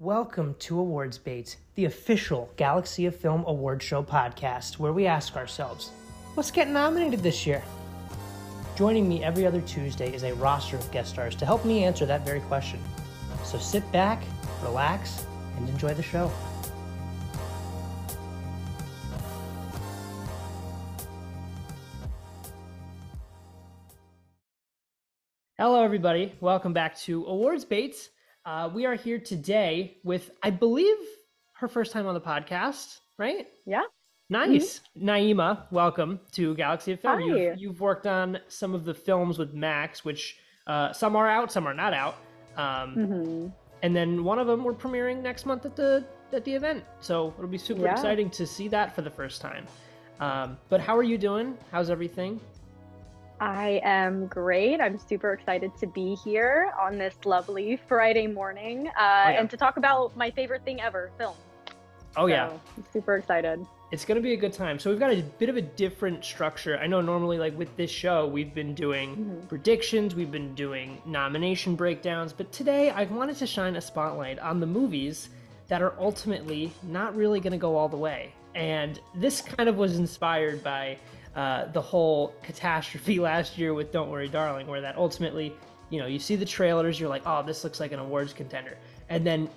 Welcome to Awards Bait, the official Galaxy of Film award show podcast, where we ask ourselves, what's getting nominated this year? Joining me every other Tuesday is a roster of guest stars to help me answer that very question. So sit back, relax, and enjoy the show. Hello, everybody. Welcome back to Awards Baits. Uh, we are here today with, I believe, her first time on the podcast, right? Yeah. Nice. Naima, welcome to Galaxy of Film. You've, you've worked on some of the films with Max, which uh, some are out, some are not out. Um, hmm and then one of them we're premiering next month at the at the event. So it'll be super Yeah. exciting to see that for the first time. Um, but how are you doing? How's everything? I am great. I'm super excited to be here on this lovely Friday morning uh, Oh, yeah. and to talk about my favorite thing ever, film. Oh yeah, I'm super excited. it's gonna be a good time. So we've got a bit of a different structure. I know normally like with this show we've been doing Mhm. predictions, we've been doing nomination breakdowns, but today I wanted to shine a spotlight on the movies that are ultimately not really gonna go all the way. And this kind of was inspired by uh, the whole catastrophe last year with Don't Worry Darling, where that ultimately, you know, you see the trailers, you're like, oh, this looks like an awards contender. And then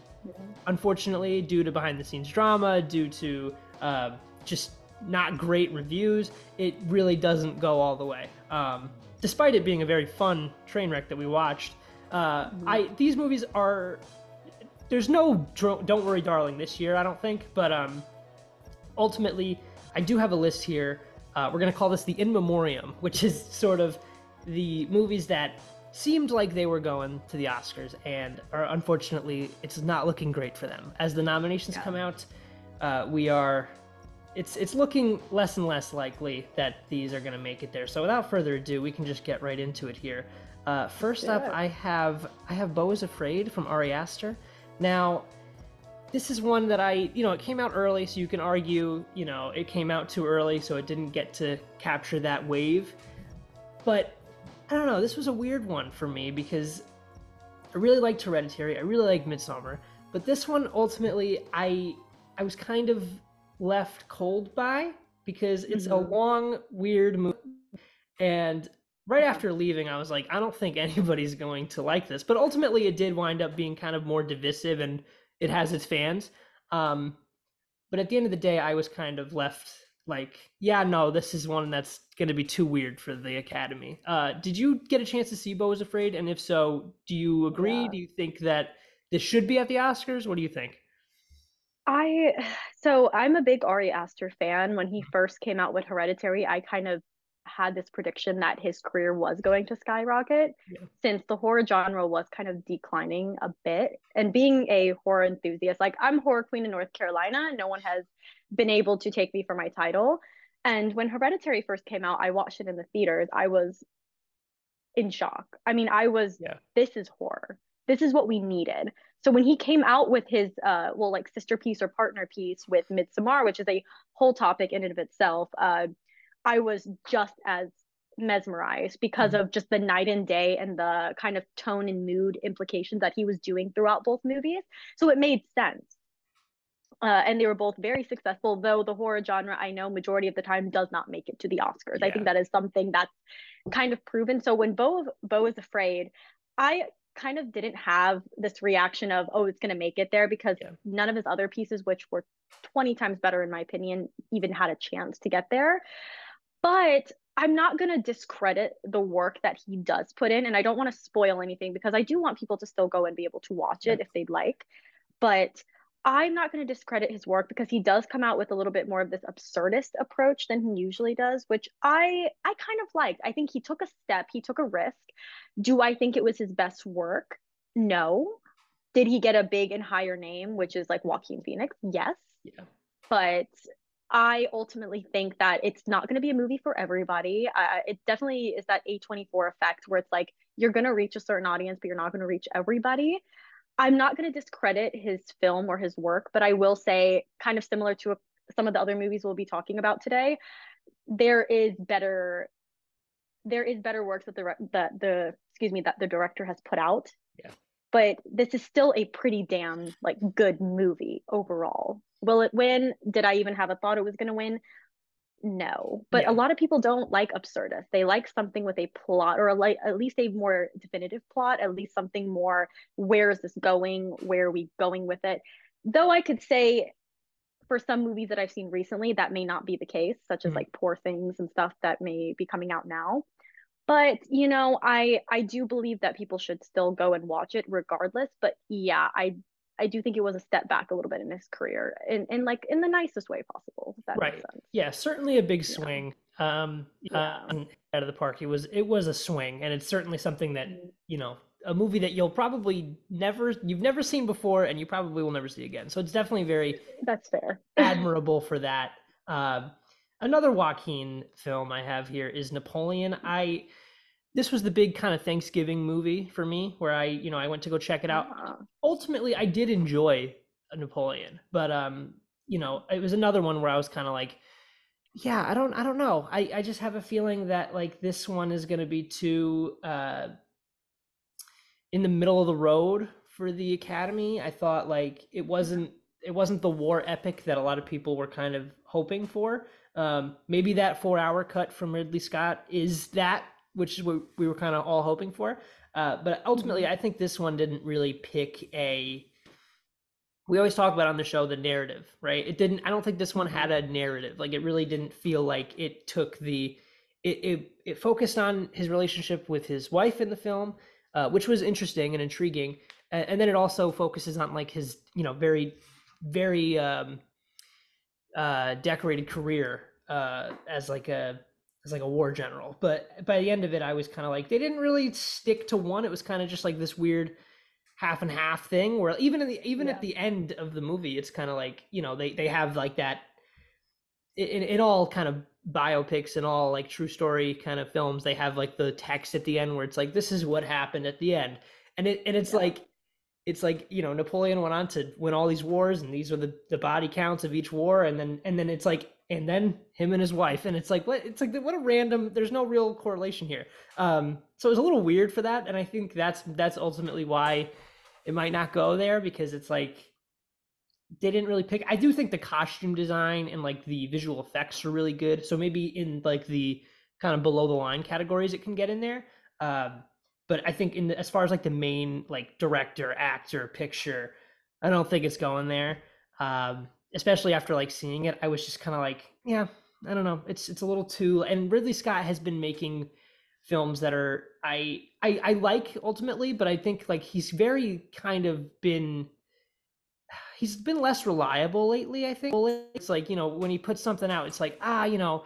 unfortunately, due to behind the scenes drama, due to uh, just not great reviews, it really doesn't go all the way. Um, despite it being a very fun train wreck that we watched, uh, I these movies are. There's no Dro- Don't Worry Darling this year, I don't think, but um, ultimately, I do have a list here. Uh, we're going to call this the In Memoriam, which is sort of the movies that seemed like they were going to the Oscars, and are unfortunately, it's not looking great for them. As the nominations Yeah. come out, uh, we are. It's it's looking less and less likely that these are going to make it there. So without further ado, we can just get right into it here. Uh, first up, I have I have Beau is Afraid from Ari Aster. Now, this is one that I, you know, it came out early, so you can argue, you know, it came out too early, so it didn't get to capture that wave. But I don't know, this was a weird one for me because I really liked Hereditary, I really liked Midsommar, but this one ultimately I I was kind of left cold by because it's a Mhm. long, weird movie, and right after leaving, I was like, I don't think anybody's going to like this. But ultimately, it did wind up being kind of more divisive, and it has its fans. Um, but at the end of the day, I was kind of left like, yeah, no, this is one that's going to be too weird for the Academy. Uh, did you get a chance to see Beau is Afraid? And if so, do you agree? Yeah. Do you think that this should be at the Oscars? What do you think? I so I'm a big Ari Aster fan. When he first came out with Hereditary, I kind of had this prediction that his career was going to skyrocket Yeah. since the horror genre was kind of declining a bit. And being a horror enthusiast, like I'm horror queen in North Carolina, no one has been able to take me for my title. And when Hereditary first came out, I watched it in the theaters. I was in shock. I mean, I was Yeah. this is horror. This is what we needed. So when he came out with his uh well like sister piece or partner piece with Midsommar, which is a whole topic in and of itself, uh I was just as mesmerized because of just the night and day and the kind of tone and mood implications that he was doing throughout both movies. So it made sense. Uh, and they were both very successful, though the horror genre I know majority of the time does not make it to the Oscars. I think that is something that's kind of proven. So when Beau Beau is afraid, I kind of didn't have this reaction of oh it's going to make it there because Yeah. none of his other pieces which were 20 times better in my opinion even had a chance to get there but i'm not going to discredit the work that he does put in and i don't want to spoil anything because i do want people to still go and be able to watch it if they'd like but i'm not going to discredit his work because he does come out with a little bit more of this absurdist approach than he usually does which i i kind of liked i think he took a step he took a risk do I think it was his best work? No. Did he get a big and higher name, which is like Joaquin Phoenix? Yes. Yeah. But I ultimately think that it's not going to be a movie for everybody. Uh, it definitely is that A24 effect where it's like you're going to reach a certain audience, but you're not going to reach everybody. I'm not going to discredit his film or his work, but I will say, kind of similar to some of the other movies we'll be talking about today, there is better there is better works that the that the excuse me that the director has put out. Yeah. but this is still a pretty damn like good movie overall. Will it win? Did I even have a thought it was going to win? No, but yeah. a lot of people don't like absurdist. They like something with a plot or a, like at least a more definitive plot, at least something more where is this going? Where are we going with it? Though I could say for some movies that I've seen recently that may not be the case, such as mm-hmm. like Poor Things and stuff that may be coming out now. But, you know, I I do believe that people should still go and watch it regardless, but yeah, I I do think it was a step back a little bit in his career, in, in like in the nicest way possible. If that right. makes sense. Yeah, certainly a big swing. Yeah. Um, yeah. Uh, out of the park, it was it was a swing, and it's certainly something that you know a movie that you'll probably never you've never seen before, and you probably will never see again. So it's definitely very that's fair admirable for that. Uh, another Joaquin film I have here is Napoleon. I this was the big kind of Thanksgiving movie for me where I, you know, I went to go check it out. Uh-huh. Ultimately, I did enjoy Napoleon, but um, you know, it was another one where I was kind of like, yeah, I don't I don't know. I I just have a feeling that like this one is going to be too uh in the middle of the road for the Academy. I thought like it wasn't it wasn't the war epic that a lot of people were kind of hoping for. Um, maybe that four hour cut from Ridley Scott is that which is what we were kind of all hoping for. Uh, but ultimately, mm-hmm. I think this one didn't really pick a. We always talk about on the show the narrative, right? It didn't. I don't think this one had a narrative. Like it really didn't feel like it took the. It it, it focused on his relationship with his wife in the film, uh, which was interesting and intriguing, and, and, then it also focuses on like his you know very very um, uh, decorated career uh, as like a as like a war general. But by the end of it, I was kind of like they didn't really stick to one. It was kind of just like this weird half and half thing where even in the even yeah. at the end of the movie, it's kind of like you know they they have like that. In, in all kind of biopics and all like true story kind of films, they have like the text at the end where it's like this is what happened at the end, and it and it's yeah. like it's like you know Napoleon went on to win all these wars, and these are the the body counts of each war, and then and then it's like and then him and his wife and it's like what it's like what a random there's no real correlation here. Um so it was a little weird for that and i think that's that's ultimately why it might not go there because it's like they didn't really pick i do think the costume design and like the visual effects are really good. So maybe in like the kind of below the line categories it can get in there. Um but i think in the, as far as like the main like director actor picture i don't think it's going there. Um especially after like seeing it, I was just kind of like, yeah, I don't know. It's it's a little too. And Ridley Scott has been making films that are I I, I like ultimately, but I think like he's very kind of been he's been less reliable lately. I think it's like you know when he puts something out, it's like ah you know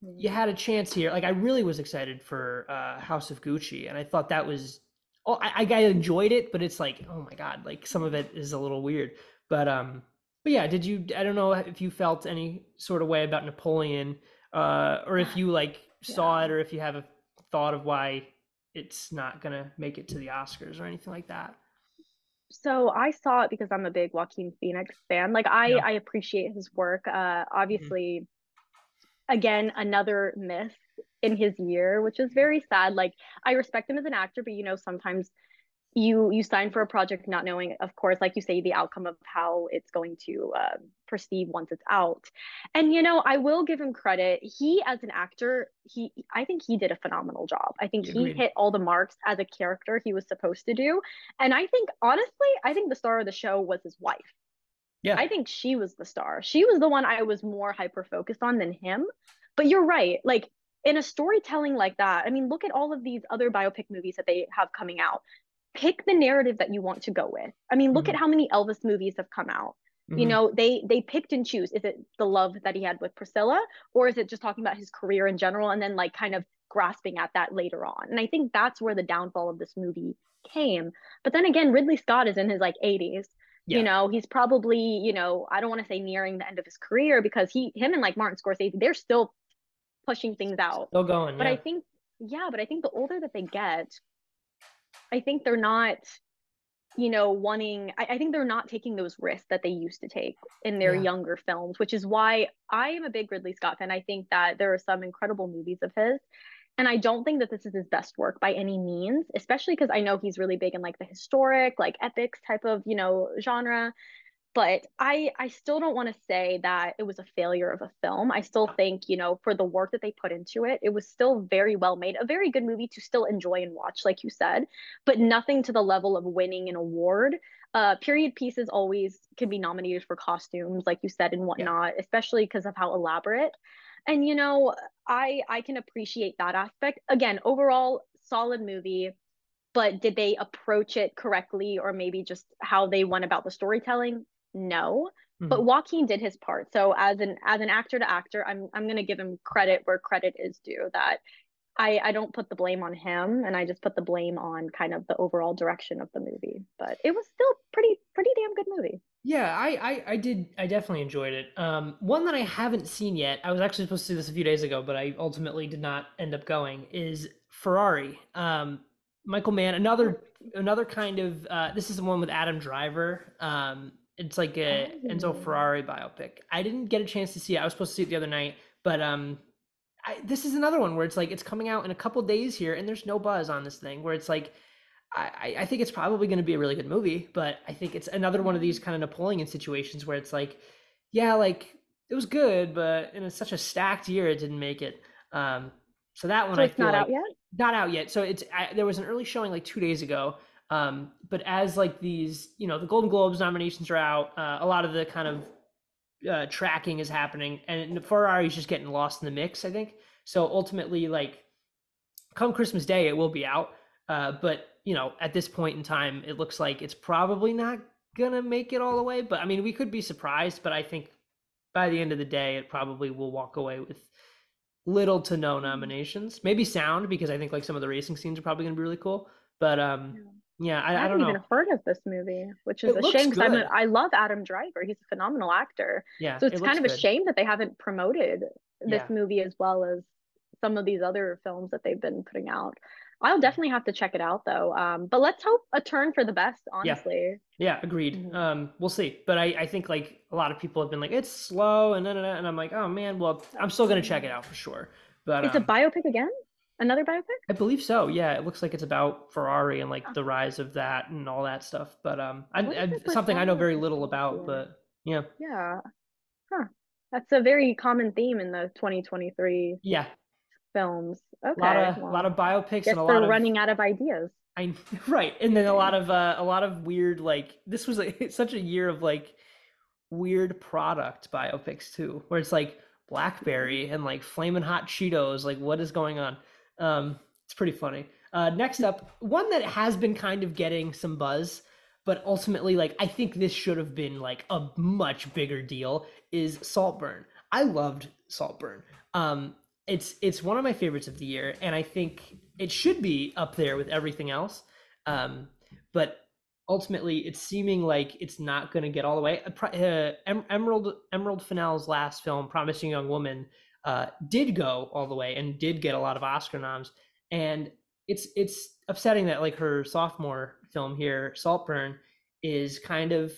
you had a chance here. Like I really was excited for uh, House of Gucci, and I thought that was oh I, I enjoyed it, but it's like oh my god, like some of it is a little weird. But um but yeah, did you? I don't know if you felt any sort of way about Napoleon, uh, or if you like saw yeah. it, or if you have a thought of why it's not gonna make it to the Oscars or anything like that. So I saw it because I'm a big Joaquin Phoenix fan. Like I, yeah. I appreciate his work. Uh, mm-hmm. obviously, mm-hmm. again, another miss in his year, which is very sad. Like I respect him as an actor, but you know, sometimes you you sign for a project not knowing of course like you say the outcome of how it's going to uh, proceed once it's out. And you know i will give him credit. He as an actor he i think he did a phenomenal job. I think Agreed. he hit all the marks as a character he was supposed to do. And i think honestly i think the star of the show was his wife. Yeah. I think she was the star. She was the one i was more hyper focused on than him. But you're right. Like in a storytelling like that, I mean, look at all of these other biopic movies that they have coming out pick the narrative that you want to go with. I mean, look mm-hmm. at how many Elvis movies have come out. Mm-hmm. You know, they they picked and choose. Is it the love that he had with Priscilla, or is it just talking about his career in general, and then like kind of grasping at that later on? And I think that's where the downfall of this movie came. But then again, Ridley Scott is in his like 80s. Yeah. You know, he's probably you know I don't want to say nearing the end of his career because he him and like Martin Scorsese they're still pushing things out. Still going. But yeah. I think yeah, but I think the older that they get, I think they're not, you know, wanting, I, I, think they're not taking those risks that they used to take in their yeah. younger films, which is why I am a big Ridley Scott fan. I think that there are some incredible movies of his. And I don't think that this is his best work by any means, especially because I know he's really big in like the historic, like epics type of, you know, genre but I I still don't want to say that it was a failure of a film. I still think, you know, for the work that they put into it, it was still very well made, a very good movie to still enjoy and watch, like you said, but nothing to the level of winning an award. Uh, period pieces always can be nominated for costumes, like you said, and whatnot, yeah. especially because of how elaborate. And you know, I I can appreciate that aspect. Again, overall, solid movie but did they approach it correctly or maybe just how they went about the storytelling no mm-hmm. but Joaquin did his part so as an as an actor to actor i'm i'm going to give him credit where credit is due that I, I don't put the blame on him and I just put the blame on kind of the overall direction of the movie. But it was still pretty pretty damn good movie. Yeah, I, I, I did I definitely enjoyed it. Um one that I haven't seen yet, I was actually supposed to see this a few days ago, but I ultimately did not end up going, is Ferrari. Um Michael Mann, another another kind of uh this is the one with Adam Driver. Um it's like a oh. Enzo Ferrari biopic. I didn't get a chance to see it. I was supposed to see it the other night, but um, I, this is another one where it's like it's coming out in a couple days here, and there's no buzz on this thing. Where it's like, I, I think it's probably going to be a really good movie, but I think it's another one of these kind of Napoleon situations where it's like, yeah, like it was good, but in such a stacked year, it didn't make it. Um, so that one so I feel not like, out yet. Not out yet. So it's I, there was an early showing like two days ago um, but as like these, you know, the Golden Globes nominations are out, uh, a lot of the kind of uh, tracking is happening, and Ferrari's just getting lost in the mix. I think so. Ultimately, like come Christmas Day, it will be out. Uh, but you know, at this point in time, it looks like it's probably not gonna make it all the way. But I mean, we could be surprised. But I think by the end of the day, it probably will walk away with little to no nominations. Maybe sound because I think like some of the racing scenes are probably gonna be really cool. But um, yeah, I, I, I haven't even heard of this movie, which is it a shame because I love Adam Driver. He's a phenomenal actor. Yeah, so it's it kind of good. a shame that they haven't promoted this yeah. movie as well as some of these other films that they've been putting out. I'll definitely have to check it out though. Um, but let's hope a turn for the best. Honestly. Yeah, yeah agreed. Mm-hmm. Um, we'll see. But I, I think like a lot of people have been like it's slow and and I'm like, oh man, well I'm still gonna check it out for sure. But it's um, a biopic again. Another biopic? I believe so. Yeah, it looks like it's about Ferrari and like the rise of that and all that stuff. But um, I, I something I know very little about. But yeah. Yeah. Huh. That's a very common theme in the 2023. Yeah. Films. Okay. A lot of well, a lot of biopics and a lot of running out of ideas. I right, and then a lot of uh, a lot of weird like this was like such a year of like weird product biopics too, where it's like BlackBerry and like flaming hot Cheetos. Like, what is going on? Um, it's pretty funny. Uh, next up, one that has been kind of getting some buzz, but ultimately, like, I think this should have been like a much bigger deal is Saltburn. I loved Saltburn. Um, it's it's one of my favorites of the year, and I think it should be up there with everything else. Um, but ultimately, it's seeming like it's not going to get all the way. Uh, Emerald Emerald Fennell's last film, Promising Young Woman, uh, did go all the way and did get a lot of Oscar noms. And it's it's upsetting that like her sophomore film here, Saltburn, is kind of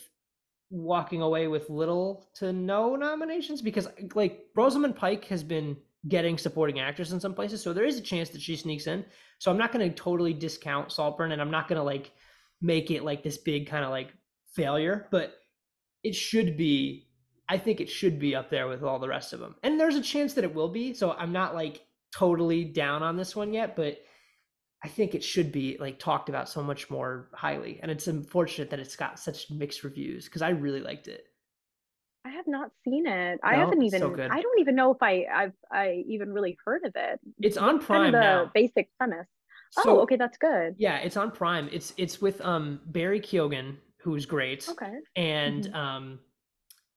walking away with little to no nominations because like Rosamund Pike has been getting supporting actress in some places, so there is a chance that she sneaks in. So I'm not going to totally discount Saltburn, and I'm not going to like make it like this big kind of like failure, but it should be I think it should be up there with all the rest of them. And there's a chance that it will be. So I'm not like totally down on this one yet, but I think it should be like talked about so much more highly. And it's unfortunate that it's got such mixed reviews because I really liked it. I have not seen it. No, I haven't even. So I don't even know if I I've I even really heard of it. It's on Prime kind of the now. Basic premise. So, oh, okay, that's good. Yeah, it's on Prime. It's it's with um Barry Keoghan, who's great. Okay. And Mhm. um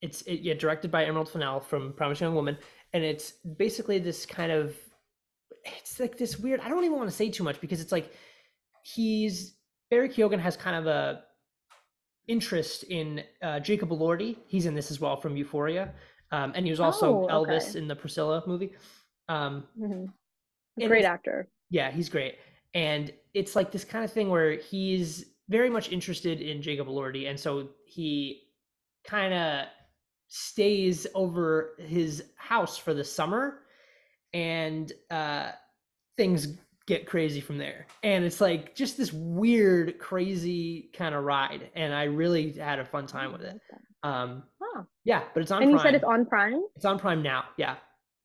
it's it, yeah directed by Emerald Fennell from Promising Young Woman, and it's basically this kind of it's like this weird. I don't even want to say too much because it's like he's Barry Keoghan has kind of a interest in uh, Jacob Elordi. He's in this as well from Euphoria, um, and he was also Oh, okay. Elvis in the Priscilla movie. Um, hmm Great actor. yeah, he's great. And it's like this kind of thing where he's very much interested in Jacob Elordi. And so he kind of stays over his house for the summer. And uh, things get crazy from there. And it's like just this weird, crazy kind of ride. And I really had a fun time with it. Um, Huh. yeah, but it's on And you Prime. said it's on Prime? It's on Prime now. Yeah.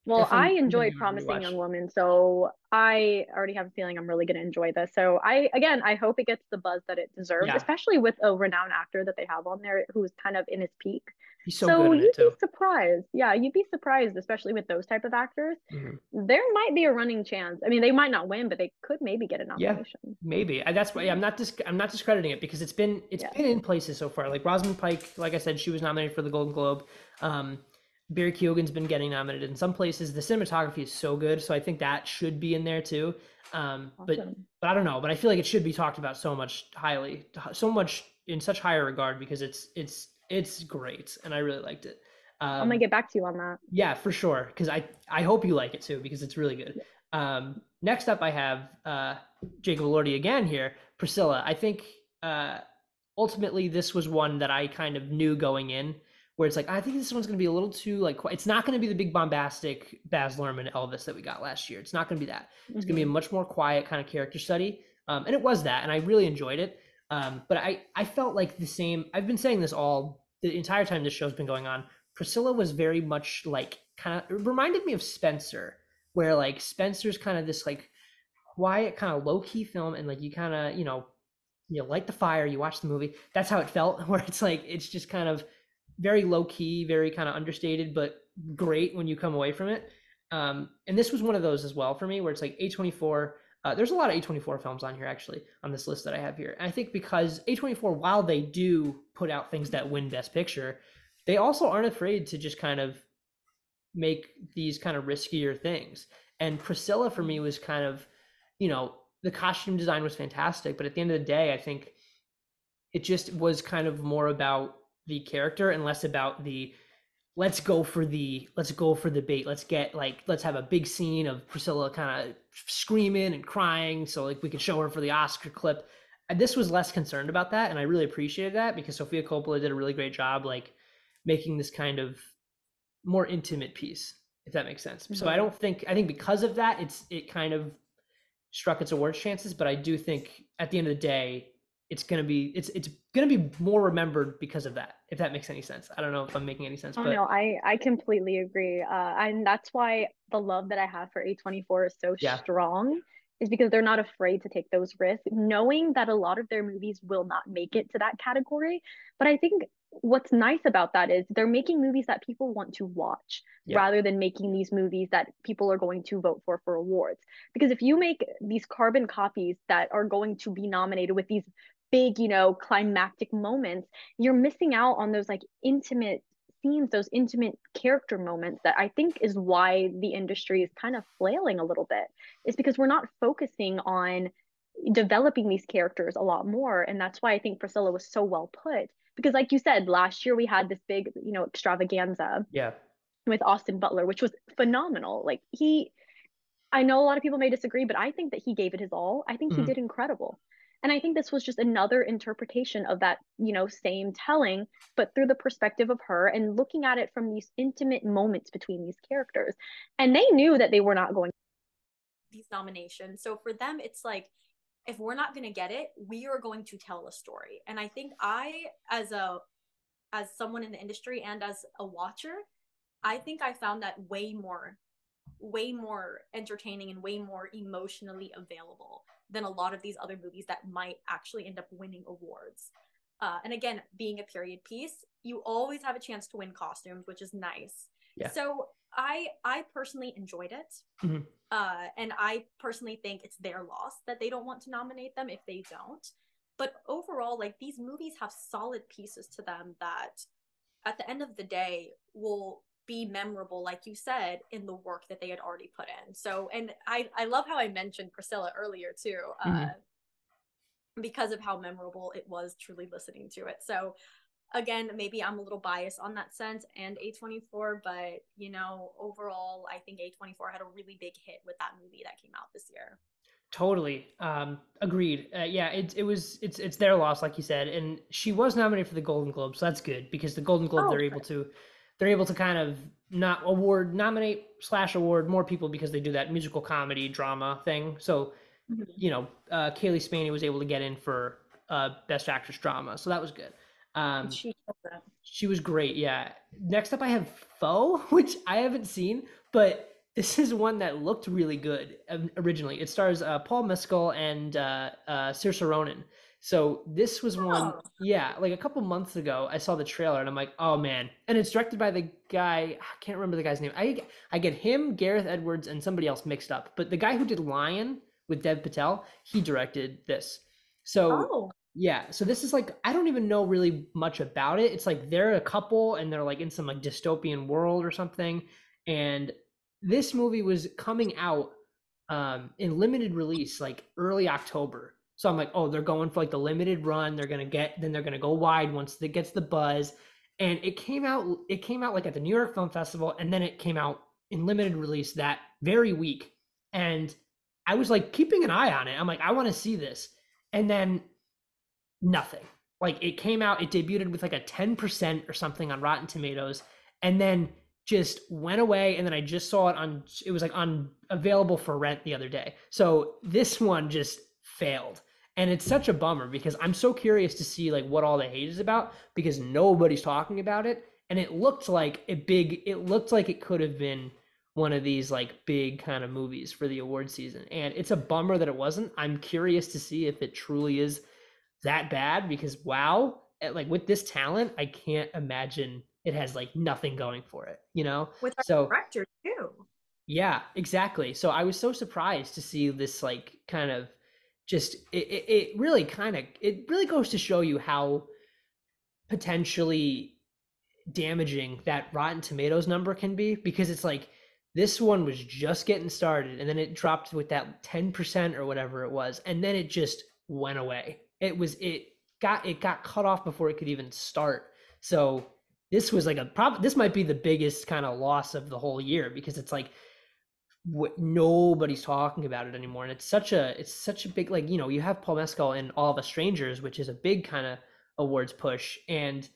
Well, Definitely I enjoy you Promising. Young Woman, so I already have a feeling I'm really going to enjoy this. So I, again, I hope it gets the buzz that it deserves, Yeah. especially with a renowned actor that they have on there who's kind of in his peak. He's so, So, good you'd it too. be surprised. Yeah, you'd be surprised, especially with those type of actors. Mhm. There might be a running chance. I mean, they might not win, but they could maybe get a Yeah. Maybe that's why I'm not dis- I'm not discrediting it because it's been it's Yeah. been in places so far. Like Rosamund Pike, like I said, she was nominated for the Golden Globe. Um, Barry Keoghan's been getting nominated in some places. The cinematography is so good, so I think that should be in there too. Um, but but I don't know. But I feel like it should be talked about so much highly, so much in such higher regard because it's it's it's great and I really liked it. Um, I'm gonna get back to you on that. yeah, for sure. Because I I hope you like it too because it's really good. Um, next up, I have uh, Jacob Elordi again here. Priscilla. I think uh, ultimately this was one that I kind of knew going in, where it's like I think this one's going to be a little too like it's not going to be the big bombastic Baz Luhrmann Elvis that we got last year. It's not going to be that. It's going to be a Mhm. much more quiet kind of character study, um, and it was that, and I really enjoyed it. Um, but I I felt like the same. I've been saying this all the entire time this show's been going on. Priscilla was very much like kind of reminded me of Spencer, where like Spencer's kind of this like quiet, kind of low key film, and like you kind of you know you light the fire, you watch the movie. That's how it felt, where it's like it's just kind of very low key, very kind of understated, but great when you come away from it. Um, and this was one of those as well for me, where it's like A24. Uh, there's a lot of A24 films on here actually on this list that I have here. And I think because A24, while they do put out things that win Best Picture, they also aren't afraid to just kind of make these kind of riskier things. And Priscilla for me was kind of, you know, the costume design was fantastic, but at the end of the day, I think it just was kind of more about the character and less about the let's go for the let's go for the bait let's get like let's have a big scene of priscilla kind of screaming and crying so like we could show her for the oscar clip and this was less concerned about that and i really appreciated that because sofia coppola did a really great job like making this kind of more intimate piece if that makes sense so i Mhm. don't think i think because of that it's it kind of struck its awards chances but i do think at the end of the day it's gonna be it's it's gonna be more remembered because of that if that makes any sense i don't know if i'm making any sense Oh but no, I I completely agree. Uh, and that's why the love that I have for A24 is so Yeah. strong, is because they're not afraid to take those risks, knowing that a lot of their movies will not make it to that category. But I think what's nice about that is they're making movies that people want to watch Yeah. rather than making these movies that people are going to vote for for awards. Because if you make these carbon copies that are going to be nominated with these big, you know, climactic moments, you're missing out on those like intimate scenes, those intimate character moments that I think is why the industry is kind of flailing a little bit. Is because we're not focusing on developing these characters a lot more. And that's why I think Priscilla was so well put. Because like you said, last year we had this big, you know, extravaganza yeah with Austin Butler, which was phenomenal. Like he I know a lot of people may disagree, but I think that he gave it his all. I think Mhm. he did incredible. And I think this was just another interpretation of that, you know, same telling, but through the perspective of her and looking at it from these intimate moments between these characters. And they knew that they were not going these nominations. So for them, it's like if we're not going to get it, we are going to tell a story. And I think I, as a as someone in the industry and as a watcher, I think I found that way more, way more entertaining and way more emotionally available than a lot of these other movies that might actually end up winning awards. Uh, and again, being a period piece, you always have a chance to win costumes, which is nice. Yeah. So I I personally enjoyed it. Mhm. Uh, and I personally think it's their loss that they don't want to nominate them if they don't. But overall, like these movies have solid pieces to them that at the end of the day will be memorable, like you said, in the work that they had already put in. So, and I, I love how I mentioned Priscilla earlier too, uh, Mhm. because of how memorable it was truly listening to it. So, again, maybe I'm a little biased on that sense and A24, but you know, overall, I think A24 had a really big hit with that movie that came out this year. Totally. Um, agreed. Uh, yeah, it, it was it's it's their loss, like you said, and she was nominated for the Golden Globe, so that's good because the Golden Globe Oh, they're able to they're able to kind of not award nominate slash award more people because they do that musical comedy drama thing. So Mhm. you know, uh, Cailee Spaeny was able to get in for uh, Best Actress Drama, so that was good. Um, She she was great. Yeah. Next up, I have Foe, which I haven't seen, but this is one that looked really good um, originally. It stars uh, Paul Mescal and uh, uh, Saoirse Ronan. So this was one, Oh. yeah, like a couple months ago, I saw the trailer and I'm like, oh man! And it's directed by the guy I can't remember the guy's name. I I get him, Gareth Edwards, and somebody else mixed up. But the guy who did Lion with Dev Patel, he directed this. So Oh, yeah, so this is like I don't even know really much about it. It's like they're a couple and they're like in some like dystopian world or something. And this movie was coming out um in limited release like early October. So I'm like, oh, they're going for like the limited run. They're gonna get then they're gonna go wide once it gets the buzz. And it came out it came out like at the New York Film Festival and then it came out in limited release that very week. And I was like keeping an eye on it. I'm like, I want to see this. And then nothing. Like it came out, it debuted with like a 10% or something on Rotten Tomatoes, and then just went away. And then I just saw it on, it was like on available for rent the other day. So this one just failed. And it's such a bummer because I'm so curious to see like what all the hate is about because nobody's talking about it. And it looked like a big, it looked like it could have been one of these like big kind of movies for the award season. And it's a bummer that it wasn't. I'm curious to see if it truly is that bad because wow, eh, like with this talent, I can't imagine it has like nothing going for it, you know? with our So director too. yeah, exactly. So I was so surprised to see this like kind of just it, it, it really kind of it really goes to show you how potentially damaging that Rotten Tomatoes number can be because it's like this one was just getting started and then it dropped with that 10% or whatever it was and then it just went away. It was it got it got cut off before it could even start. So this was like a prob this might be the biggest kind of loss of the whole year because it's like what nobody's talking about it anymore and it's such a it's such a big like you know you have paul mescal in all of us strangers which is a big kind of awards push and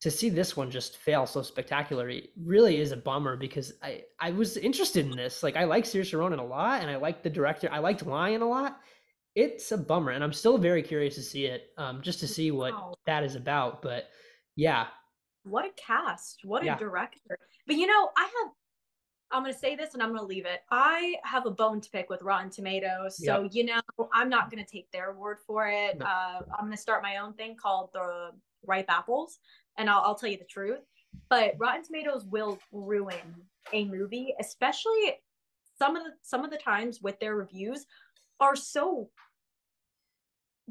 to see this one just fail so spectacularly really is a bummer because i i was interested in this like i like Saoirse Ronan a lot and i like the director i liked lion a lot it's a bummer and i'm still very curious to see it um just to see what Wow. that is about but yeah What a cast. What a Yeah. director. But you know, I have I'm gonna say this and I'm gonna leave it. I have a bone to pick with Rotten Tomatoes. So, you know, I'm not gonna take their word for it. No. Uh, I'm gonna start my own thing called the ripe apples, and I'll, I'll tell you the truth. But Rotten Tomatoes will ruin a movie, especially some of the some of the times with their reviews are so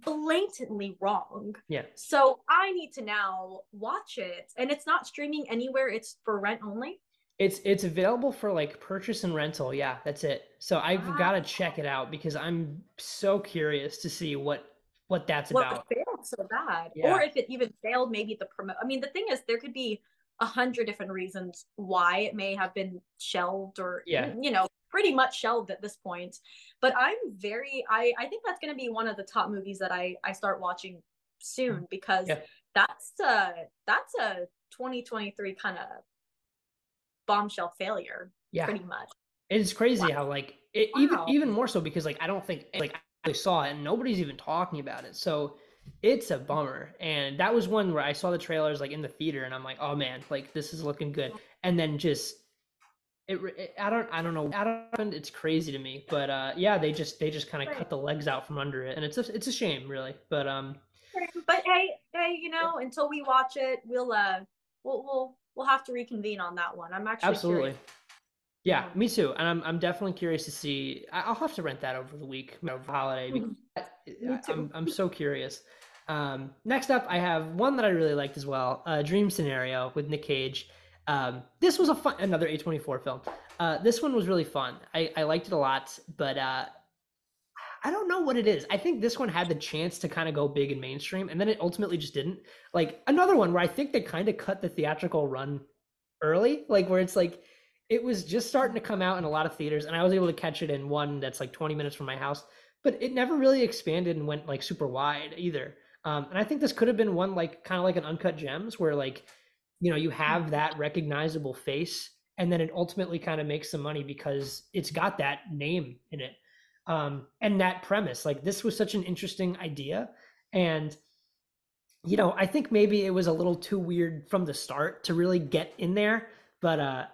blatantly wrong. yeah So I need to now watch it, and it's not streaming anywhere. It's for rent only. It's it's available for like purchase and rental. Yeah, that's it. So I've ah. Wow. got to check it out because I'm so curious to see what what that's What about. failed so bad, Yeah. or if it even failed, maybe the promo. I mean, the thing is, there could be a hundred different reasons why it may have been shelved, or Yeah. Mm, you know, pretty much shelved at this point. But I'm very, I I think that's going to be one of the top movies that I I start watching soon mm. because Yeah. that's a that's a 2023 kind of bombshell failure, Yeah, pretty much. it's crazy how like it, even Wow. even more so because like I don't think like I saw it and nobody's even talking about it. So it's a bummer. And that was one where I saw the trailers like in the theater and I'm like, oh man, like this is looking good. And then just it, it I don't I don't know it's crazy to me. But uh yeah, they just they just kind of cut the legs out from under it and it's a, it's a shame really. But um But hey, hey, you know, until we watch it, we'll uh, we'll we'll we'll have to reconvene on that one. I'm actually Absolutely. curious. Yeah, Yeah. me too. And I'm I'm definitely curious to see. I'll have to rent that over the week, over the holiday. Because Me I, I'm. I'm so curious. Um, next up, I have one that I really liked as well. Uh, Dream Scenario with Nick Cage. Um, this was a fun another A24 film. Uh, this one was really fun. I I liked it a lot, but uh, I don't know what it is. I think this one had the chance to kind of go big and mainstream, and then it ultimately just didn't. Like another one where I think they kind of cut the theatrical run early, like where it's like it was just starting to come out in a lot of theaters, and I was able to catch it in one that's like 20 minutes from my house, but it never really expanded and went like super wide either. Um, and I think this could have been one like kind of like an uncut gems where like you know you have that recognizable face and then it ultimately kind of makes some money because it's got that name in it um, and that premise like this was such an interesting idea. And you know i think maybe it was a little too weird from the start to really get in there but uh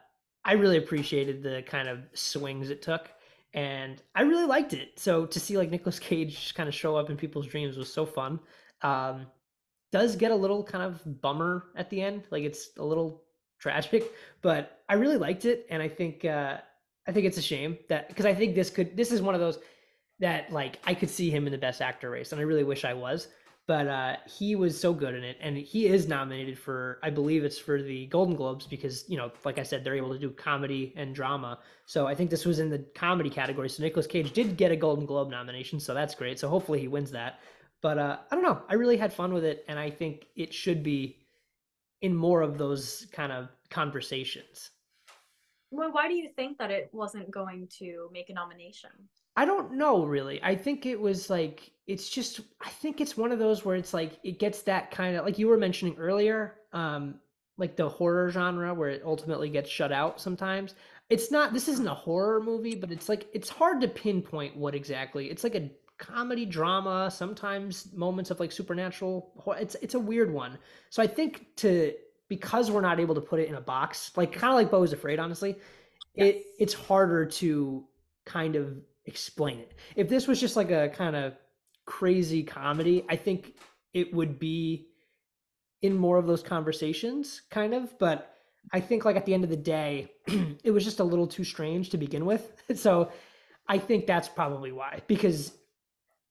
i really appreciated the kind of swings it took and i really liked it. So to see like Nicolas cage kind of show up in people's dreams was so fun. Um does get a little kind of bummer at the end like it's a little tragic but i really liked it and i think uh i think it's a shame that because i think this could this is one of those that like i could see him in the best actor race and i really wish i was but uh he was so good in it and he is nominated for i believe it's for the golden globes because you know like i said they're able to do comedy and drama so i think this was in the comedy category so Nicolas cage did get a golden globe nomination so that's great so hopefully he wins that but uh, I don't know. I really had fun with it, and I think it should be in more of those kind of conversations. Well, why do you think that it wasn't going to make a nomination? I don't know really. I think it was like it's just I think it's one of those where it's like it gets that kind of like you were mentioning earlier, um like the horror genre where it ultimately gets shut out sometimes. It's not this isn't a horror movie, but it's like it's hard to pinpoint what exactly. It's like a comedy drama, sometimes moments of like supernatural. It's it's a weird one. So I think to because we're not able to put it in a box, like kind of like Beau is Afraid, honestly, yes. it it's harder to kind of explain it. If this was just like a kind of crazy comedy, I think it would be in more of those conversations, kind of. But I think like at the end of the day, it was just a little too strange to begin with. So I think that's probably why. Because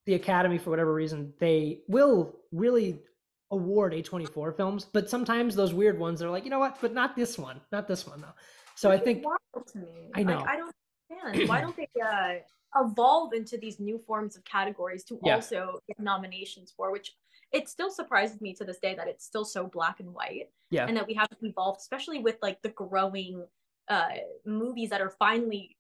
the Academy, for whatever reason, they will really award A24 films, but sometimes those weird ones are like, you know what, but not this one, not this one though. So I think wild to me. I know. Like, I don't understand. Why don't they uh, evolve into these new forms of categories to yeah. also get nominations for? Which it still surprises me to this day that it's still so black and white. Yeah. And that we haven't evolved, especially with like the growing uh, movies that are finally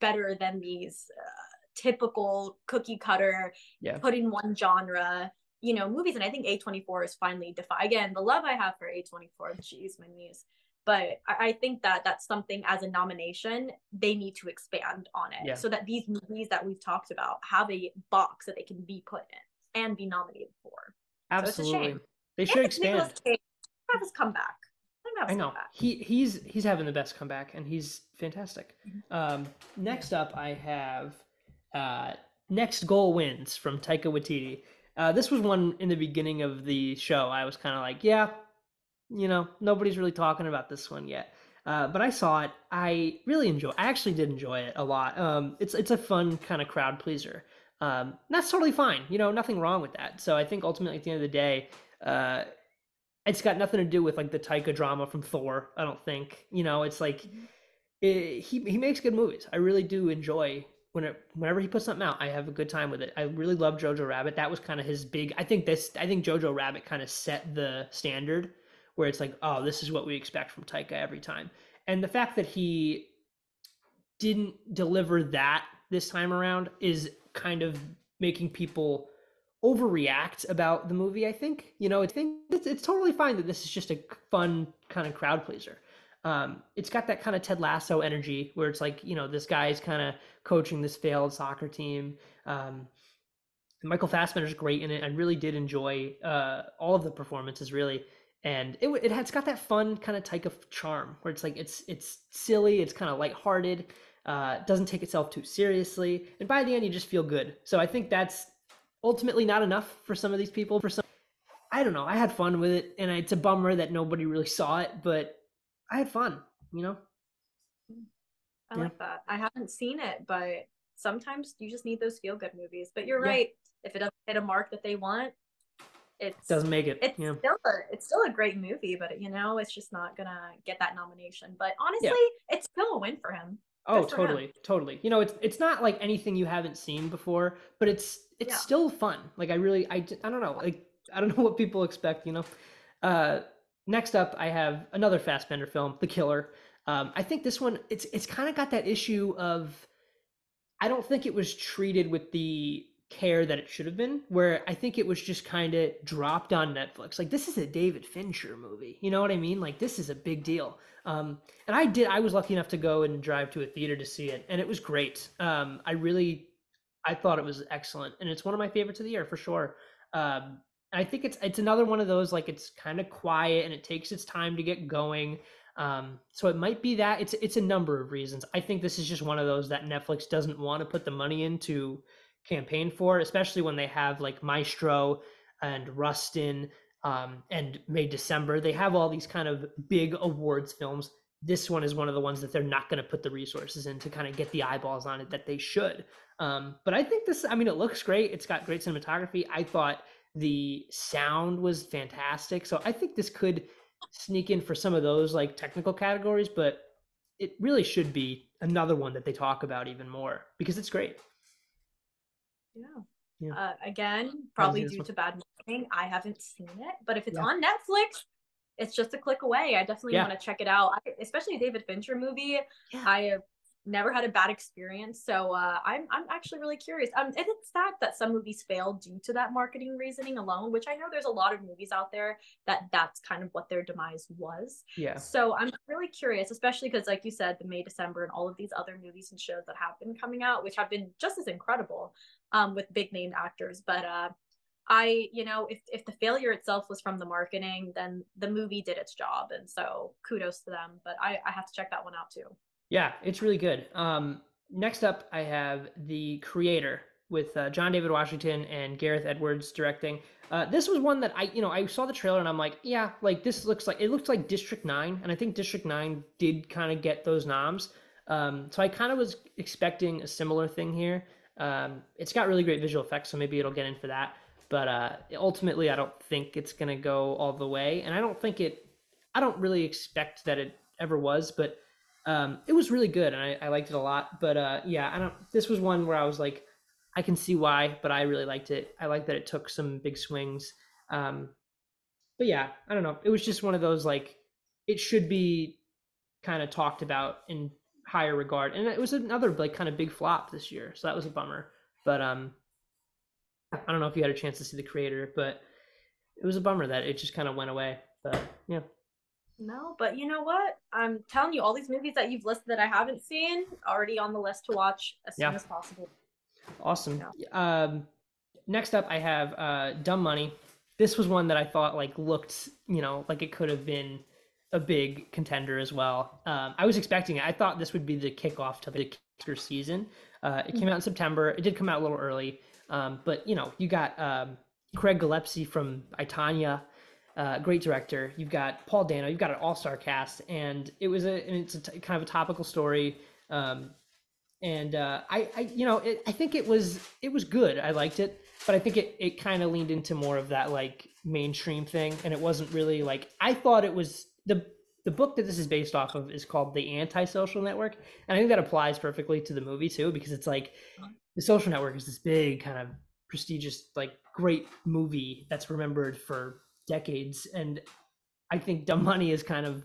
better than these. Uh, typical cookie cutter, yeah. put in one genre, you know, movies. And I think A24 is finally defined. Again, the love I have for A24, jeez, my knees. But I, I think that that's something as a nomination, they need to expand on it yeah. so that these movies that we've talked about have a box that they can be put in and be nominated for. Absolutely. So they should expand. have his comeback. I know he he's he's having the best comeback and he's fantastic. Mm-hmm. Um, next up, I have uh, next goal wins from Taika Waititi. Uh, this was one in the beginning of the show. I was kind of like, yeah, you know, nobody's really talking about this one yet. Uh, but I saw it. I really enjoy. I actually did enjoy it a lot. Um, it's it's a fun kind of crowd pleaser. Um, that's totally fine. You know, nothing wrong with that. So I think ultimately at the end of the day, uh, it's got nothing to do with like the Taika drama from Thor. I don't think. You know, it's like mm-hmm. it, he he makes good movies. I really do enjoy when it, whenever he puts something out, I have a good time with it. I really love Jojo Rabbit. That was kind of his big. I think this. I think Jojo Rabbit kind of set the standard where it's like, oh, this is what we expect from Taika every time. And the fact that he didn't deliver that this time around is kind of making people overreact about the movie. I think you know, I think it's, it's totally fine that this is just a fun kind of crowd pleaser um, it's got that kind of Ted Lasso energy where it's like, you know, this guy's kind of coaching this failed soccer team. Um, Michael Fassbender's great in it. I really did enjoy uh, all of the performances, really. And it it has got that fun kind of type of charm where it's like it's it's silly, it's kind of lighthearted, uh, doesn't take itself too seriously, and by the end you just feel good. So I think that's ultimately not enough for some of these people. For some, I don't know. I had fun with it, and it's a bummer that nobody really saw it, but I had fun, you know? I yeah. like that. I haven't seen it, but sometimes you just need those feel good movies. But you're yeah. right. If it doesn't hit a mark that they want, it doesn't make it. It's yeah. still a it's still a great movie, but you know, it's just not gonna get that nomination. But honestly, it's still a win for him. Oh, totally, him. totally. You know, it's it's not like anything you haven't seen before, but it's it's still fun. Like I really, I I don't know, like I don't know what people expect. You know, uh, Next up, I have another Fassbender film, The Killer. Um, I think this one it's it's kind of got that issue of I don't think it was treated with the care that it should have been. Where I think it was just kind of dropped on Netflix. Like this is a David Fincher movie. You know what I mean? Like this is a big deal. Um, and I did. I was lucky enough to go and drive to a theater to see it, and it was great. Um, I really, I thought it was excellent, and it's one of my favorites of the year for sure. Um, I think it's it's another one of those like it's kind of quiet and it takes its time to get going. Um, so it might be that it's it's a number of reasons. I think this is just one of those that Netflix doesn't want to put the money into campaign for, especially when they have like Maestro and Rustin um, and May December. They have all these kind of big awards films. This one is one of the ones that they're not going to put the resources in to kind of get the eyeballs on it that they should. Um, but I think this, I mean, it looks great. It's got great cinematography. I thought the sound was fantastic. So I think this could sneak in for some of those like technical categories, but it really should be another one that they talk about even more because it's great. Yeah. yeah. Uh, again, probably due to bad marketing, I haven't seen it, but if it's yeah. on Netflix, it's just a click away. I definitely yeah. want to check it out. I, especially David Fincher movie. I have never had a bad experience. So uh, I'm I'm actually really curious. Um, and it's sad that some movies fail due to that marketing reasoning alone, which I know there's a lot of movies out there that that's kind of what their demise was. Yeah. So I'm really curious, especially because, like you said, the May December and all of these other movies and shows that have been coming out, which have been just as incredible, um, with big name actors. But uh, I, you know, if if the failure itself was from the marketing, then the movie did its job, and so kudos to them. But I I have to check that one out too. Yeah, it's really good. Um, next up, I have The Creator with uh, John David Washington and Gareth Edwards directing. Uh, this was one that I, you know, I saw the trailer and I'm like, yeah, like this looks like it looks like District Nine, and I think District Nine did kind of get those noms. Um, so I kind of was expecting a similar thing here. Um, it's got really great visual effects, so maybe it'll get in for that. But uh, ultimately, I don't think it's gonna go all the way, and I don't think it. I don't really expect that it ever was, but um, it was really good and I, I liked it a lot. But uh, yeah, I don't. This was one where I was like, I can see why, but I really liked it. I like that it took some big swings. Um, but yeah, I don't know. It was just one of those like it should be kind of talked about in higher regard, and it was another like kind of big flop this year, so that was a bummer. But um, I don't know if you had a chance to see the creator, but it was a bummer that it just kind of went away. But yeah. No, but you know what? I'm telling you, all these movies that you've listed that I haven't seen already on the list to watch as yeah. soon as possible. Awesome. Yeah. Um, next up, I have uh, Dumb Money. This was one that I thought like looked, you know, like it could have been a big contender as well. Um, I was expecting it. I thought this would be the kickoff to the Kickstarter season. Uh, it came out in September. It did come out a little early, um, but you know, you got um, Craig Gillespie from I, Tonya uh, great director. You've got Paul Dano. You've got an all-star cast, and it was a and it's a t- kind of a topical story. Um, and uh, I, I, you know, it, I think it was it was good. I liked it, but I think it it kind of leaned into more of that like mainstream thing, and it wasn't really like I thought it was the the book that this is based off of is called The Antisocial Network, and I think that applies perfectly to the movie too because it's like the Social Network is this big kind of prestigious like great movie that's remembered for decades. And I think Dumb Money is kind of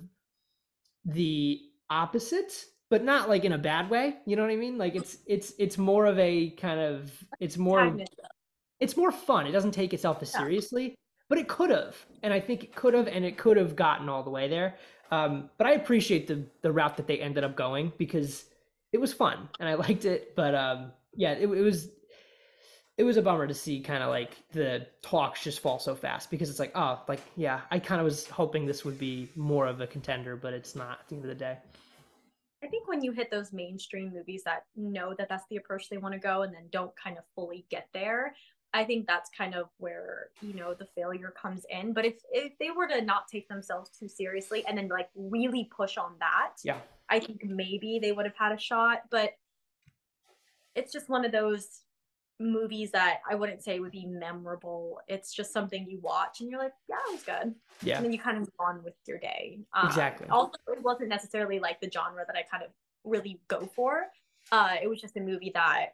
the opposite, but not like in a bad way. You know what I mean? Like it's it's it's more of a kind of it's more it's more fun. It doesn't take itself as seriously, but it could have, and I think it could have, and it could have gotten all the way there. Um, but I appreciate the the route that they ended up going because it was fun and I liked it. But um, yeah, it, it was it was a bummer to see kind of like the talks just fall so fast because it's like oh like yeah i kind of was hoping this would be more of a contender but it's not at the end of the day. I think when you hit those mainstream movies that know that that's the approach they want to go and then don't kind of fully get there i think that's kind of where you know the failure comes in. But if if they were to not take themselves too seriously and then like really push on that yeah. I think maybe they would have had a shot but it's just one of those movies that I wouldn't say would be memorable. It's just something you watch and you're like, yeah, it was good. Yeah. And then you kind of move on with your day. Um, exactly. Also, it wasn't necessarily like the genre that I kind of really go for. Uh, it was just a movie that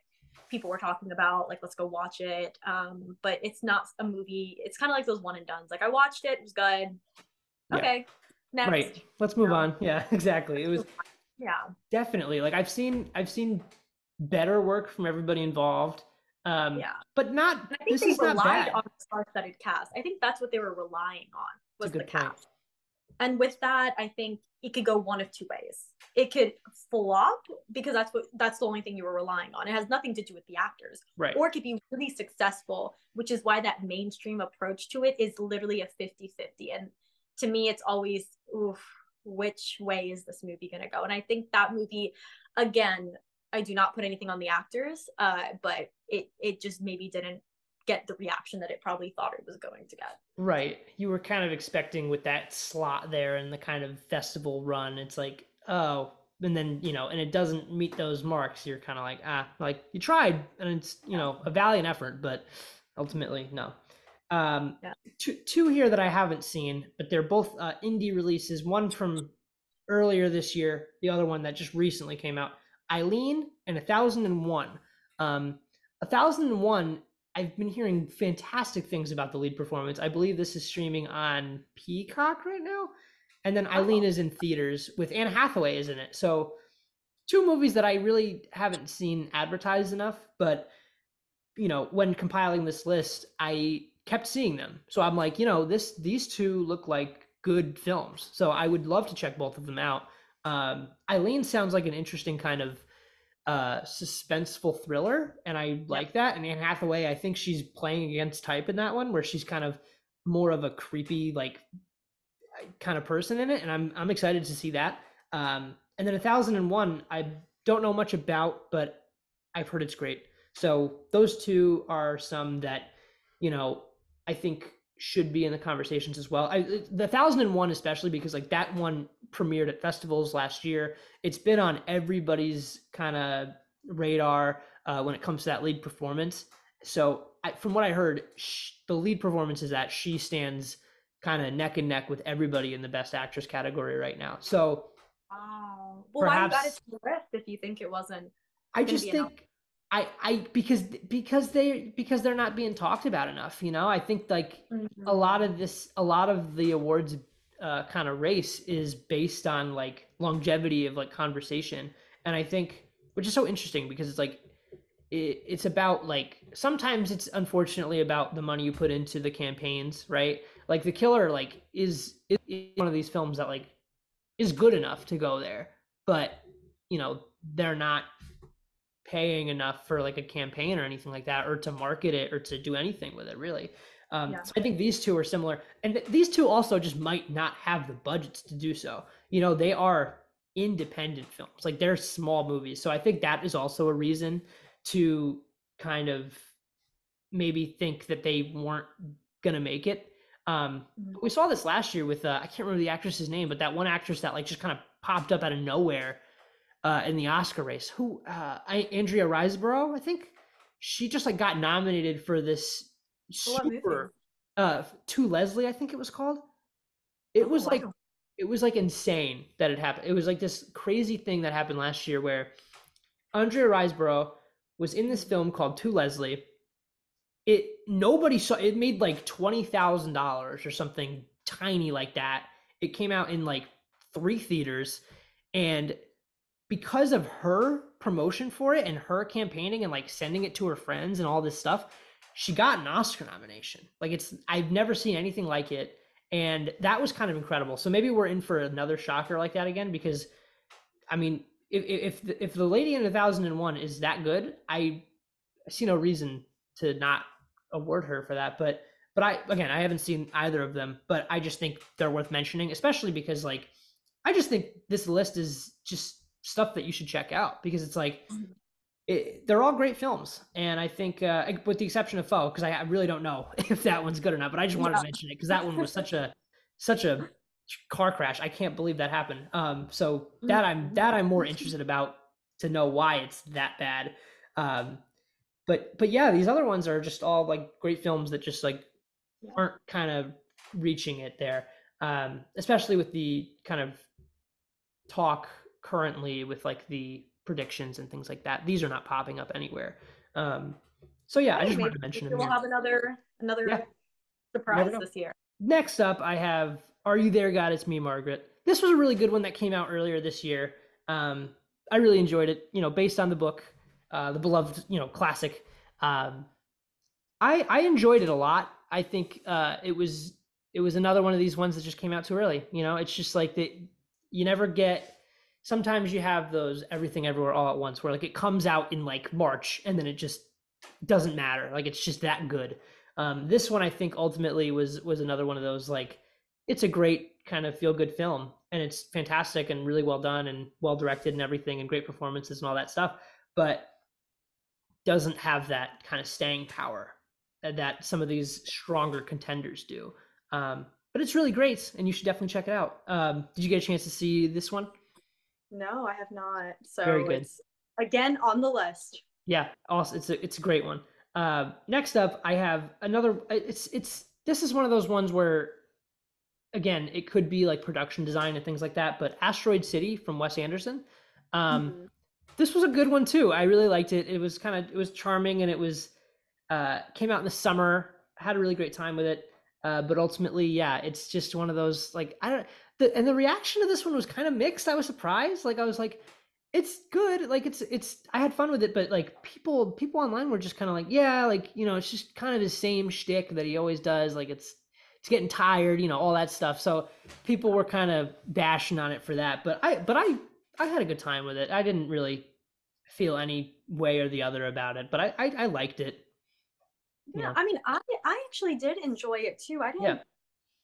people were talking about, like, let's go watch it. Um, but it's not a movie. It's kind of like those one and dones. Like, I watched it, it was good. Okay. Yeah. Next. Right. Let's move on. Yeah, exactly. It was. Yeah. Definitely. Like I've seen, I've seen better work from everybody involved Um, Yeah. but not. And I think This they is not relied bad. on a star-studded cast. I think that's what they were relying on was the cast. And with that, I think it could go one of two ways. It could flop because that's what that's the only thing you were relying on. It has nothing to do with the actors. Right. Or it could be really successful, which is why that mainstream approach to it is literally a 50-50. And to me, it's always oof, which way is this movie gonna go? And I think that movie, again, I do not put anything on the actors, uh, but it it just maybe didn't get the reaction that it probably thought it was going to get. Right. You were kind of expecting with that slot there and the kind of festival run, it's like, oh, and then, you know, and it doesn't meet those marks. You're kind of like, ah, like you tried and it's, you know, a valiant effort, but ultimately, no. Um, Yeah. two, two here that I haven't seen, but they're both uh, indie releases. One from earlier this year, the other one that just recently came out. Eileen and A Thousand and One. Um, A Thousand and One I've been hearing fantastic things about the lead performance. I believe this is streaming on Peacock right now. And then Eileen Oh. is in theaters with Anne Hathaway is in it. So two movies that I really haven't seen advertised enough, but you know, when compiling this list, I kept seeing them. So I'm like, you know, this these two look like good films. So I would love to check both of them out. Um Eileen sounds like an interesting kind of uh suspenseful thriller and i like that. And anne hathaway i think she's playing against type in that one where she's kind of more of a creepy like kind of person in it and i'm i'm excited to see that. Um and then a thousand and one i don't know much about but i've heard it's great. So those two are some that you know i think should be in the conversations as well. I the thousand and one especially because like that one premiered at festivals last year it's been on everybody's kind of radar uh, when it comes to that lead performance. So, I, from what I heard, sh- the lead performance is that she stands kind of neck and neck with everybody in the best actress category right now. So, Wow. Well, why you got it Perhaps- to the list if you think it wasn't? I just think I I because because they because they're not being talked about enough. You know, I think like a lot of this a lot of the awards uh, kind of race is based on like longevity of like conversation. And i think which is so interesting because it's like it, it's about like sometimes it's unfortunately about the money you put into the campaigns right? Like the killer like is, is one of these films that like is good enough to go there but you know they're not paying enough for like a campaign or anything like that or to market it or to do anything with it really um, Yeah. so I think these two are similar, and th- these two also just might not have the budgets to do so. You know, they are independent films, like they're small movies. So I think that is also a reason to kind of maybe think that they weren't gonna make it. Um, Mhm. we saw this last year with uh, I can't remember the actress's name, but that one actress that like just kind of popped up out of nowhere uh, in the Oscar race. Who? Uh, I, Andrea Riseborough, I think. She just like got nominated for this For what movie? Super uh to leslie i think it was called. It Oh, was like it was like insane that it happened. It was like this crazy thing that happened last year where andrea riseborough was in this film called to leslie. It nobody saw it made like $20000 or something tiny like that. It came out in like three theaters. And because of her promotion for it and her campaigning and like sending it to her friends and all this stuff she got an oscar nomination like it's i've never seen anything like it and that was kind of incredible so maybe we're in for another shocker like that again because i mean if if the, if the lady in 1001 is that good i see no reason to not award her for that but but i again i haven't seen either of them but i just think they're worth mentioning especially because like i just think this list is just stuff that you should check out because it's like Mhm. It, they're all great films and i think uh, with the exception of foe because I, I really don't know if that one's good or not but i just wanted Yeah. to mention it because that one was such a such a car crash. I can't believe that happened. Um so that i'm that i'm more interested about to know why it's that bad. Um but but yeah these other ones are just all like great films that just like aren't kind of reaching it there. Um especially with the kind of talk currently with like the predictions and things like that these are not popping up anywhere um so yeah i just maybe wanted to mention them we'll here. have another another Yeah. surprise this year. Next up, I have Are You There, God? It's Me, Margaret. This was a really good one that came out earlier this year. Um, I really enjoyed it, you know, based on the book, uh, the beloved, you know, classic. Um, I I enjoyed it a lot. I think uh, it was it was another one of these ones that just came out too early. You know, it's just like that. You never get. Sometimes you have those everything everywhere all at once, where like it comes out in like March and then it just doesn't matter. Like it's just that good. Um, this one I think ultimately was was another one of those like it's a great kind of feel good film and it's fantastic and really well done and well directed and everything and great performances and all that stuff, but doesn't have that kind of staying power that some of these stronger contenders do. Um, but it's really great, and you should definitely check it out. Um, did you get a chance to see this one? No, I have not. So Very good. it's again on the list. Yeah, also it's a it's a great one. Uh, next up, I have another. It's it's this is one of those ones where, again, it could be like production design and things like that. But Asteroid City from Wes Anderson. Um, Mhm. this was a good one too. I really liked it. It was kind of it was charming and it was uh came out in the summer. Had a really great time with it. Uh but ultimately, yeah, it's just one of those like I don't the and the reaction to this one was kind of mixed. I was surprised. Like I was like it's good. Like it's it's I had fun with it, but like people people online were just kind of like, yeah, like, you know, it's just kind of the same shtick that he always does. Like it's it's getting tired, you know, all that stuff. So people were kind of bashing on it for that. But I but I I had a good time with it. I didn't really feel any way or the other about it, but I I, I liked it. Yeah, Yeah. I mean, I I actually did enjoy it too. I didn't. Yeah.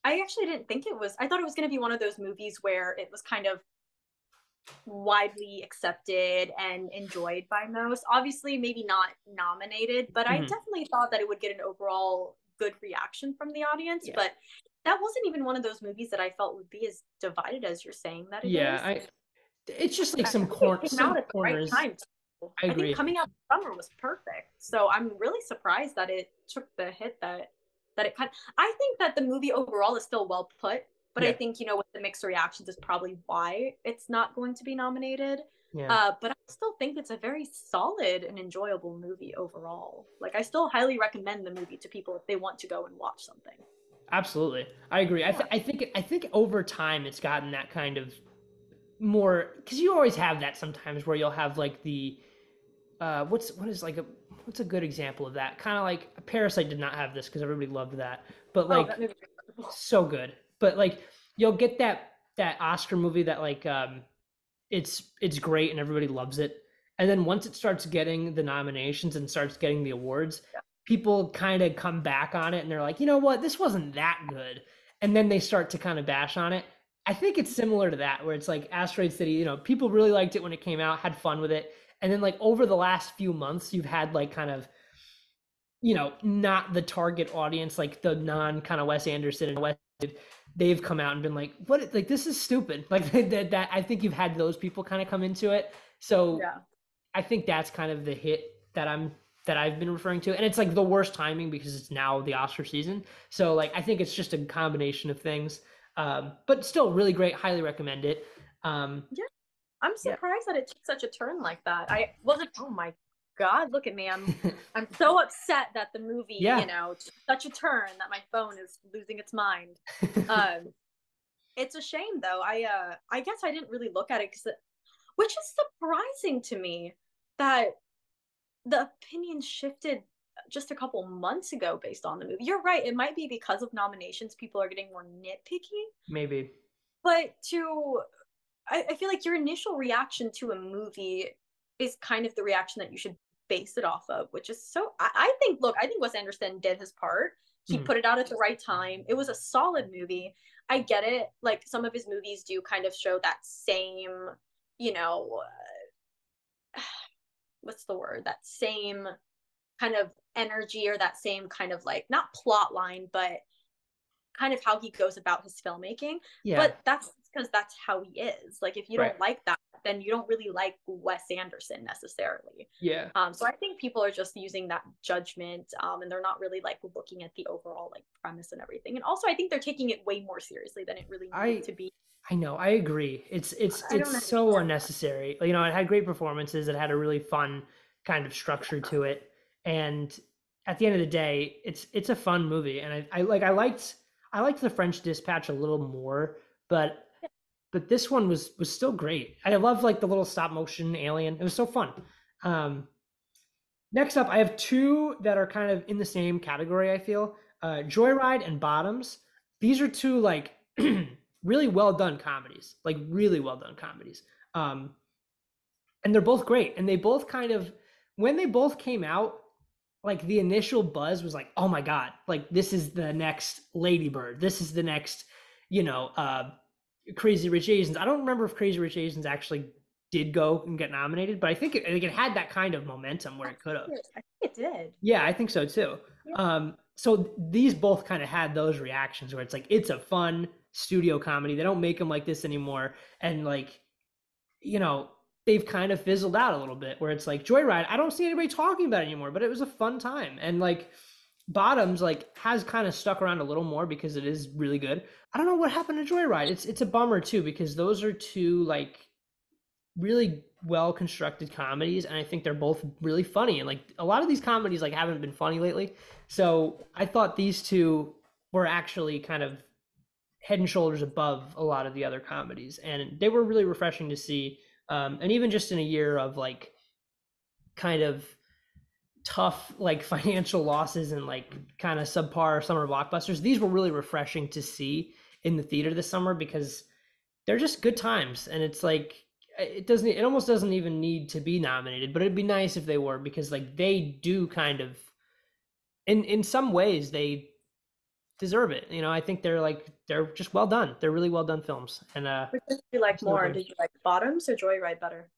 I actually didn't think it was. I thought it was going to be one of those movies where it was kind of widely accepted and enjoyed by most. Obviously, maybe not nominated, but I Mhm. definitely thought that it would get an overall good reaction from the audience. Yeah. But that wasn't even one of those movies that I felt would be as divided as you're saying that it is. Yeah, I it's just like I some think it corn came some out the right time. too. I I, agree. think coming out in summer was perfect. So I'm really surprised that it took the hit that that it kind. I think that the movie overall is still well put, but I think you know with the mixed reactions is probably why it's not going to be nominated. Yeah. Uh, but I still think it's a very solid and enjoyable movie overall. Like I still highly recommend the movie to people if they want to go and watch something. Absolutely, I agree. I, th- I think I think over time it's gotten that kind of more because you always have that sometimes where you'll have like the uh, what's what is like a what's a good example of that kind of like Parasite did not have this because everybody loved that, but like oh, that so good. But like you'll get that that Oscar movie that like um it's it's great and everybody loves it. And then once it starts getting the nominations and starts getting the awards, people kind of come back on it and they're like, "You know what? This wasn't that good." And then they start to kind of bash on it. I think it's similar to that where it's like Asteroid City, you know, people really liked it when it came out, had fun with it. And then like over the last few months, you've had like kind of you know, not the target audience, like the non kind of Wes Anderson and Wes, they've come out and been like, "What? Like this is stupid." Like that. That I think you've had those people kind of come into it. So Yeah. I think that's kind of the hit that I'm that I've been referring to, and it's like the worst timing because it's now the Oscar season. So like I think it's just a combination of things, um, but still really great. Highly recommend it. Um, I'm surprised that it took such a turn like that. I wasn't. Oh my god! Look at me. I'm. I'm so upset that the movie, Yeah. you know, took such a turn that my phone is losing its mind. Um, it's a shame though. I uh, I guess I didn't really look at it because, which is surprising to me that the opinion shifted just a couple months ago based on the movie. You're right. It might be because of nominations, people are getting more nitpicky maybe. but to I, I feel like your initial reaction to a movie is kind of the reaction that you should base it off of which is so i, I think look i think wes anderson did his part. He Mhm. put it out at the right time. It was a solid movie. I get it. Like some of his movies do kind of show that same you know uh, what's the word? That same kind of energy or that same kind of like not plot line but kind of how he goes about his filmmaking. Yeah. but that's because that's how he is. Like if you Right. don't like that, then you don't really like Wes Anderson necessarily. yeah. Um, so I think people are just using that judgment, um, and they're not really like looking at the overall like premise and everything. And also, I think they're taking it way more seriously than it really needed to be. I know. I agree. It's it's it's so unnecessary. You know, it had great performances. It had a really fun kind of structure to it, and at the end of the day, it's it's a fun movie. And I, I like I liked I liked the French Dispatch a little more, but but this one was was still great. I love like the little stop motion alien. It was so fun. Um, next up, I have two that are kind of in the same category. I feel uh, Joyride and Bottoms. These are two like really well done comedies, like really well done comedies. Um, and they're both great, and they both kind of when they both came out, like the initial buzz was like, oh my god, like this is the next Ladybird. This is the next, you know, uh, Crazy Rich Asians. I don't remember if Crazy Rich Asians actually did go and get nominated, but I think it, I think it had that kind of momentum where it could have. I think it did. Yeah, I think so too. Yeah. Um, so these both kind of had those reactions where it's like it's a fun studio comedy. They don't make them like this anymore, and like, you know, they've kind of fizzled out a little bit. Where it's like Joyride, I don't see anybody talking about it anymore, but it was a fun time, and like Bottoms like has kind of stuck around a little more because it is really good. I don't know what happened to Joyride. It's it's a bummer too because those are two like really well constructed comedies and i think they're both really funny and like a lot of these comedies like haven't been funny lately so i thought these two were actually kind of head and shoulders above a lot of the other comedies and they were really refreshing to see um, and even just in a year of like kind of tough like financial losses and like kind of subpar summer blockbusters. These were really refreshing to see in the theater this summer because they're just good times. And it's like it doesn't it almost doesn't even need to be nominated but it'd be nice if they were because like they do kind of in in some ways they deserve it. You know i think they're like they're just well done. They're really well done films. And uh Which did you like more? did you like bottoms or joyride better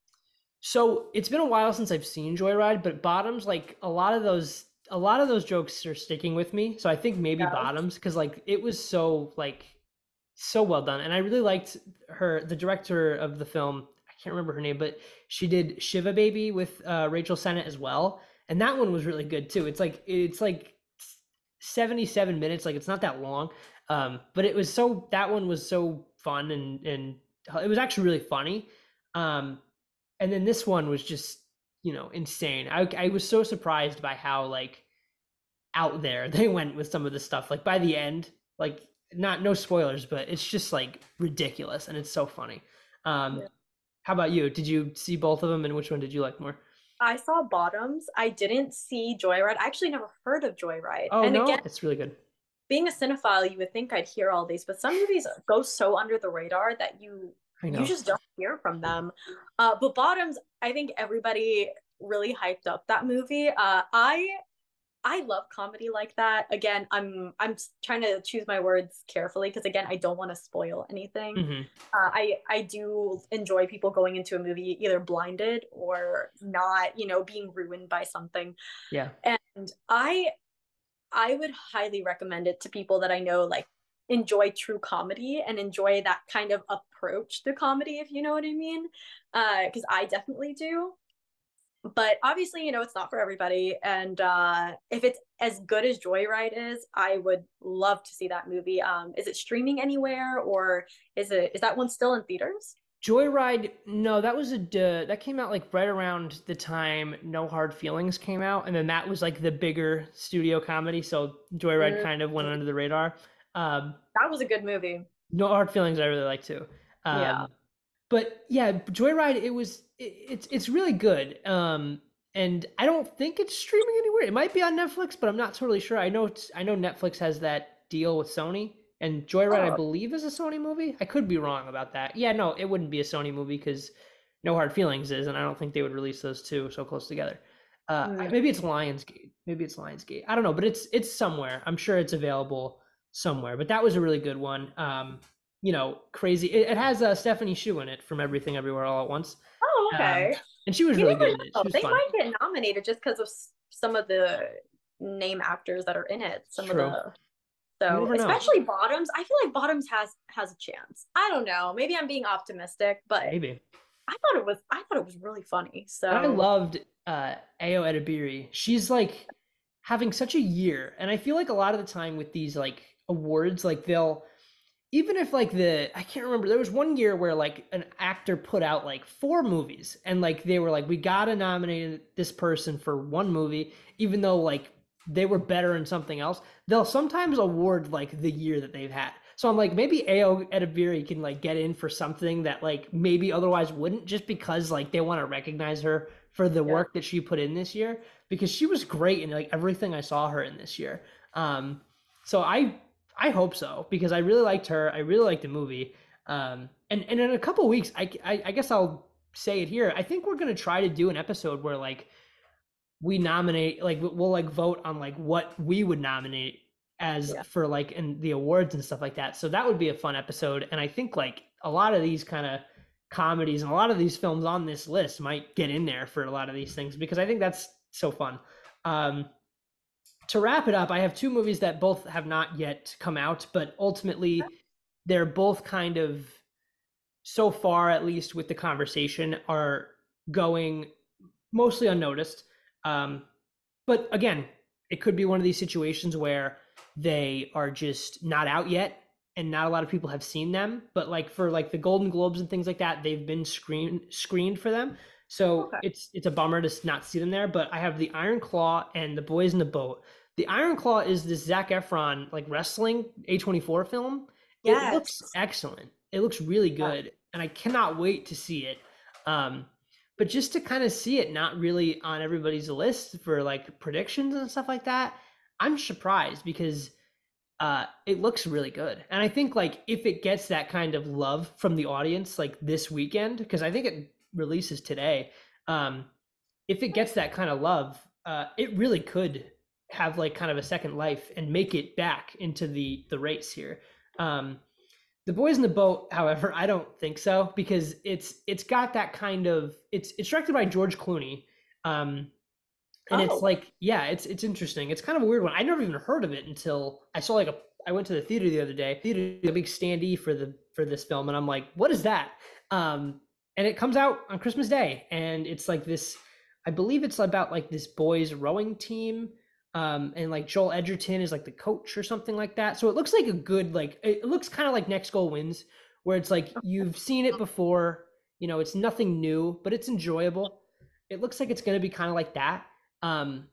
so it's been a while since i've seen joyride but bottoms like a lot of those a lot of those jokes are sticking with me so i think maybe yeah. bottoms because like it was so like so well done and i really liked her the director of the film I can't remember her name, but she did Shiva Baby with uh, Rachel Sennott as well, and that one was really good too. It's like it's like seventy seven minutes, like it's not that long, um, but it was so that one was so fun and and it was actually really funny. Um, and then this one was just you know insane. I I was so surprised by how like out there they went with some of the stuff. Like by the end, like not no spoilers, but it's just like ridiculous and it's so funny. Um, yeah. How about you? Did you see both of them, and which one did you like more? I saw Bottoms. I didn't see Joyride. I actually never heard of Joyride. Oh and no, again, it's really good. Being a cinephile, you would think I'd hear all these, but some movies go so under the radar that you you just don't hear from them. Uh, but Bottoms, I think everybody really hyped up that movie. Uh, I I love comedy like that. Again, I'm I'm trying to choose my words carefully because again, I don't want to spoil anything. Mm-hmm. Uh, I I do enjoy people going into a movie either blinded or not, you know, being ruined by something. Yeah. And I I would highly recommend it to people that I know like enjoy true comedy and enjoy that kind of approach to comedy, if you know what I mean. Because uh, I definitely do. But obviously you know it's not for everybody. And uh if it's as good as joyride is i would love to see that movie. Um is it streaming anywhere or is it is that one still in theaters? Joyride no that was a uh, that came out like right around the time no hard feelings came out. And then that was like the bigger studio comedy. So joyride mm-hmm. kind of went under the radar um that was a good movie no hard feelings i really like too um, yeah but yeah, Joyride, it was it, it's it's really good. Um, and I don't think it's streaming anywhere. It might be on Netflix, but I'm not totally sure. I know I know Netflix has that deal with Sony, and Joyride, oh. I believe, is a Sony movie. I could be wrong about that. Yeah, no, it wouldn't be a Sony movie because No Hard Feelings is, and I don't think they would release those two so close together. Uh, mm. Maybe it's Lionsgate. Maybe it's Lionsgate. I don't know, but it's it's somewhere. I'm sure it's available somewhere. But that was a really good one. Um, you know, crazy. It, it has uh, Stephanie Hsu in it from Everything Everywhere All at Once. Oh, okay. Um, and she was you really good. Was they fun. might get nominated just because of some of the name actors that are in it. Some True. of the so especially Bottoms, I feel like Bottoms has has a chance. I don't know. Maybe I'm being optimistic, but maybe I thought it was I thought it was really funny. So I loved uh Ayo Edebiri. She's like having such a year, and I feel like a lot of the time with these like awards, like they'll even if like the I can't remember there was one year where like an actor put out like four movies and like they were like we got to nominate this person for one movie even though like they were better in something else they'll sometimes award like the year that they've had So I'm like, maybe Ayo Edebiri can like get in for something that like maybe otherwise wouldn't, just because like they want to recognize her for the yeah. work that she put in this year because she was great in like everything I saw her in this year. Um, so I I hope so because I really liked her. I really liked the movie. Um, and and in a couple weeks, I, I I guess I'll say it here. I think we're gonna try to do an episode where like we nominate like we'll like vote on like what we would nominate as yeah. for like in the awards and stuff like that. So that would be a fun episode. And I think like a lot of these kind of comedies and a lot of these films on this list might get in there for a lot of these things because I think that's so fun. Um, to wrap it up, I have two movies that both have not yet come out, but ultimately they're both kind of so far, at least with the conversation, are going mostly unnoticed. Um, but again, it could be one of these situations where they are just not out yet and not a lot of people have seen them but like for like the golden globes and things like that they've been screened screened for them so okay. it's it's a bummer to not see them there but i have the iron claw and the boys in the boat the iron claw is this zac efron like wrestling a24 film yes. it looks excellent it looks really good yeah. and i cannot wait to see it um but just to kind of see it not really on everybody's list for like predictions and stuff like that i'm surprised because uh, it looks really good. And I think like if it gets that kind of love from the audience like this weekend, because I think it releases today, um, if it gets that kind of love, uh, it really could have like kind of a second life and make it back into the the race here. Um, the boys in the boat, however, I don't think so because it's it's got that kind of it's it's directed by George Clooney. Um, and oh. it's like yeah it's it's interesting it's kind of a weird one i never even heard of it until i saw like a i went to the theater the other day theater a big standee for the for this film and i'm like what is that um and it comes out on christmas day and it's like this i believe it's about like this boys rowing team um and like joel edgerton is like the coach or something like that so it looks like a good like it looks kind of like next goal wins where it's like you've seen it before you know it's nothing new but it's enjoyable it looks like it's going to be kind of like that um,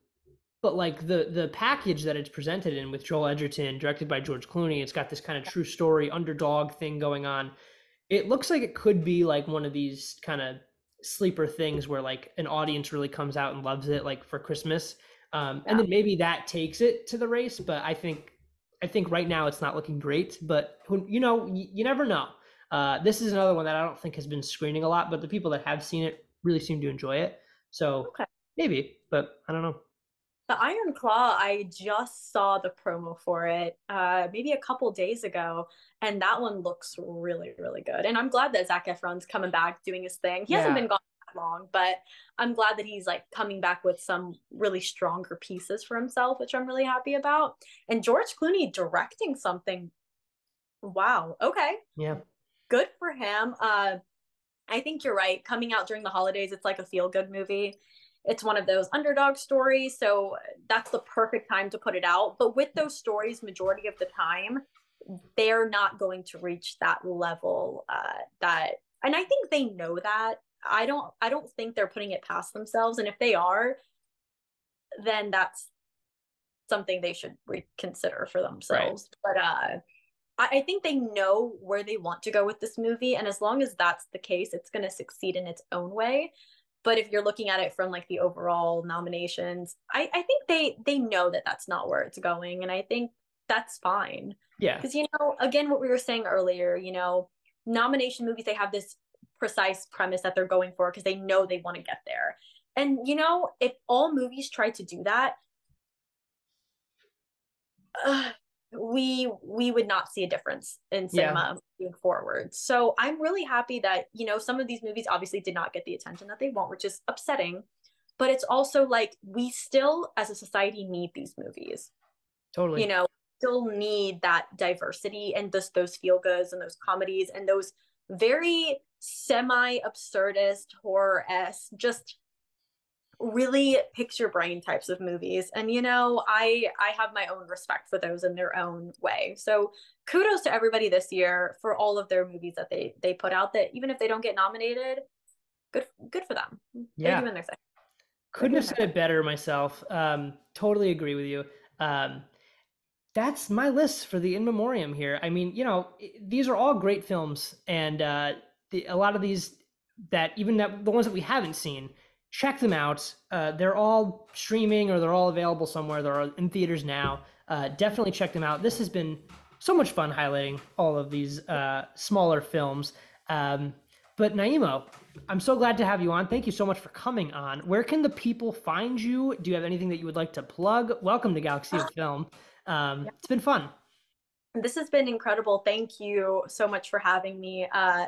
but like the the package that it's presented in with Joel Edgerton, directed by George Clooney, it's got this kind of true story underdog thing going on. It looks like it could be like one of these kind of sleeper things where like an audience really comes out and loves it, like for Christmas. Um, yeah. and then maybe that takes it to the race. But I think I think right now it's not looking great. But who, you know, you, you never know. Uh, this is another one that I don't think has been screening a lot, but the people that have seen it really seem to enjoy it. So okay. maybe, but I don't know. The Iron Claw, I just saw the promo for it uh, maybe a couple days ago, and that one looks really, really good. And I'm glad that Zac Efron's coming back doing his thing. He yeah. hasn't been gone long, but I'm glad that he's like coming back with some really stronger pieces for himself, which I'm really happy about. And George Clooney directing something. Wow. Okay. Yeah. Good for him. Uh, I think you're right. Coming out during the holidays, it's like a feel good movie it's one of those underdog stories so that's the perfect time to put it out but with those stories majority of the time they're not going to reach that level uh, that and i think they know that i don't i don't think they're putting it past themselves. And if they are then that's something they should reconsider for themselves. Right. but uh I, I think they know where they want to go with this movie. And as long as that's the case it's going to succeed in its own way. But if you're looking at it from like the overall nominations i i think they they know that that's not where it's going. And i think that's fine. Yeah. Because you know again what we were saying earlier you know nomination movies they have this precise premise that they're going for because they know they want to get there and you know if all movies try to do that uh, we we would not see a difference in cinema yeah. moving forward. So I'm really happy that you know some of these movies obviously did not get the attention that they want, which is upsetting. But it's also like we still, as a society, need these movies. Totally. You know, still need that diversity and just those feel goods and those comedies and those very semi absurdist horror s just really picture brain types of movies. And you know i i have my own respect for those in their own way. So kudos to everybody this year for all of their movies that they they put out that even if they don't get nominated good good for them. Yeah. doing their thing. couldn't have said it better myself. Um totally agree with you. Um that's my list for the in memoriam here. I mean, you know, these are all great films, and uh, the, a lot of these that even that the ones that we haven't seen, check them out. Uh, they're all streaming or they're all available somewhere. They're in theaters now. Uh, definitely check them out. This has been so much fun highlighting all of these uh, smaller films. Um, but Naima, I'm so glad to have you on. Thank you so much for coming on. Where can the people find you? Do you have anything that you would like to plug? Welcome to Galaxy of Film. Um, yeah. It's been fun. This has been incredible. Thank you so much for having me. Uh,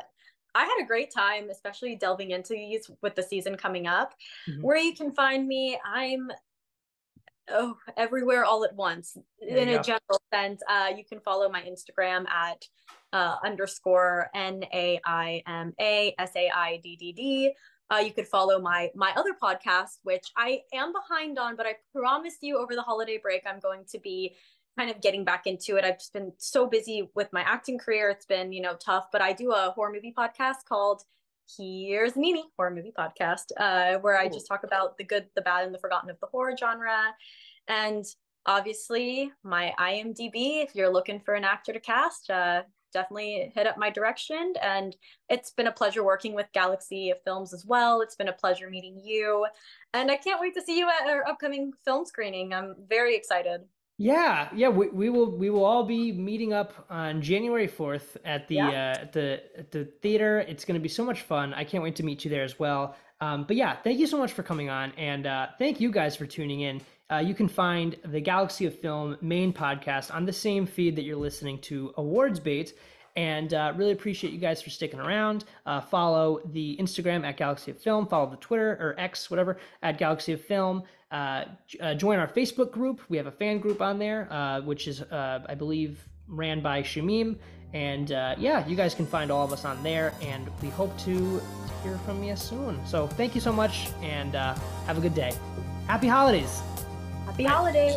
I had a great time, especially delving into these with the season coming up. Mm-hmm. Where you can find me, I'm oh everywhere all at once in a general sense. Uh, you can follow my Instagram at uh, underscore N A I M A S A I D D D. Uh, you could follow my my other podcast, which I am behind on, but I promise you over the holiday break I'm going to be kind of getting back into it. I've just been so busy with my acting career; it's been you know tough. But I do a horror movie podcast called Here's Mimi horror movie podcast, uh, where I just talk about the good, the bad, and the forgotten of the horror genre, and obviously my IMDb. If you're looking for an actor to cast, uh, definitely hit up my direction. And it's been a pleasure working with Galaxy of Films as well. It's been a pleasure meeting you. And I can't wait to see you at our upcoming film screening. I'm very excited. Yeah, yeah, we, we will we will all be meeting up on January fourth at the yeah. uh, at the at the theater. It's going to be so much fun. I can't wait to meet you there as well. Um, but yeah, thank you so much for coming on, and uh, thank you guys for tuning in. Uh, you can find the Galaxy of Film main podcast on the same feed that you're listening to Awards Bait. And uh, really appreciate you guys for sticking around. Uh, follow the Instagram at Galaxy of Film. Follow the Twitter or X, whatever, at Galaxy of Film. Uh, uh, join our Facebook group. We have a fan group on there, uh, which is, I believe, ran by Shamim. And yeah, you guys can find all of us on there. And we hope to hear from you soon. So thank you so much and have a good day. Happy holidays. Happy holidays.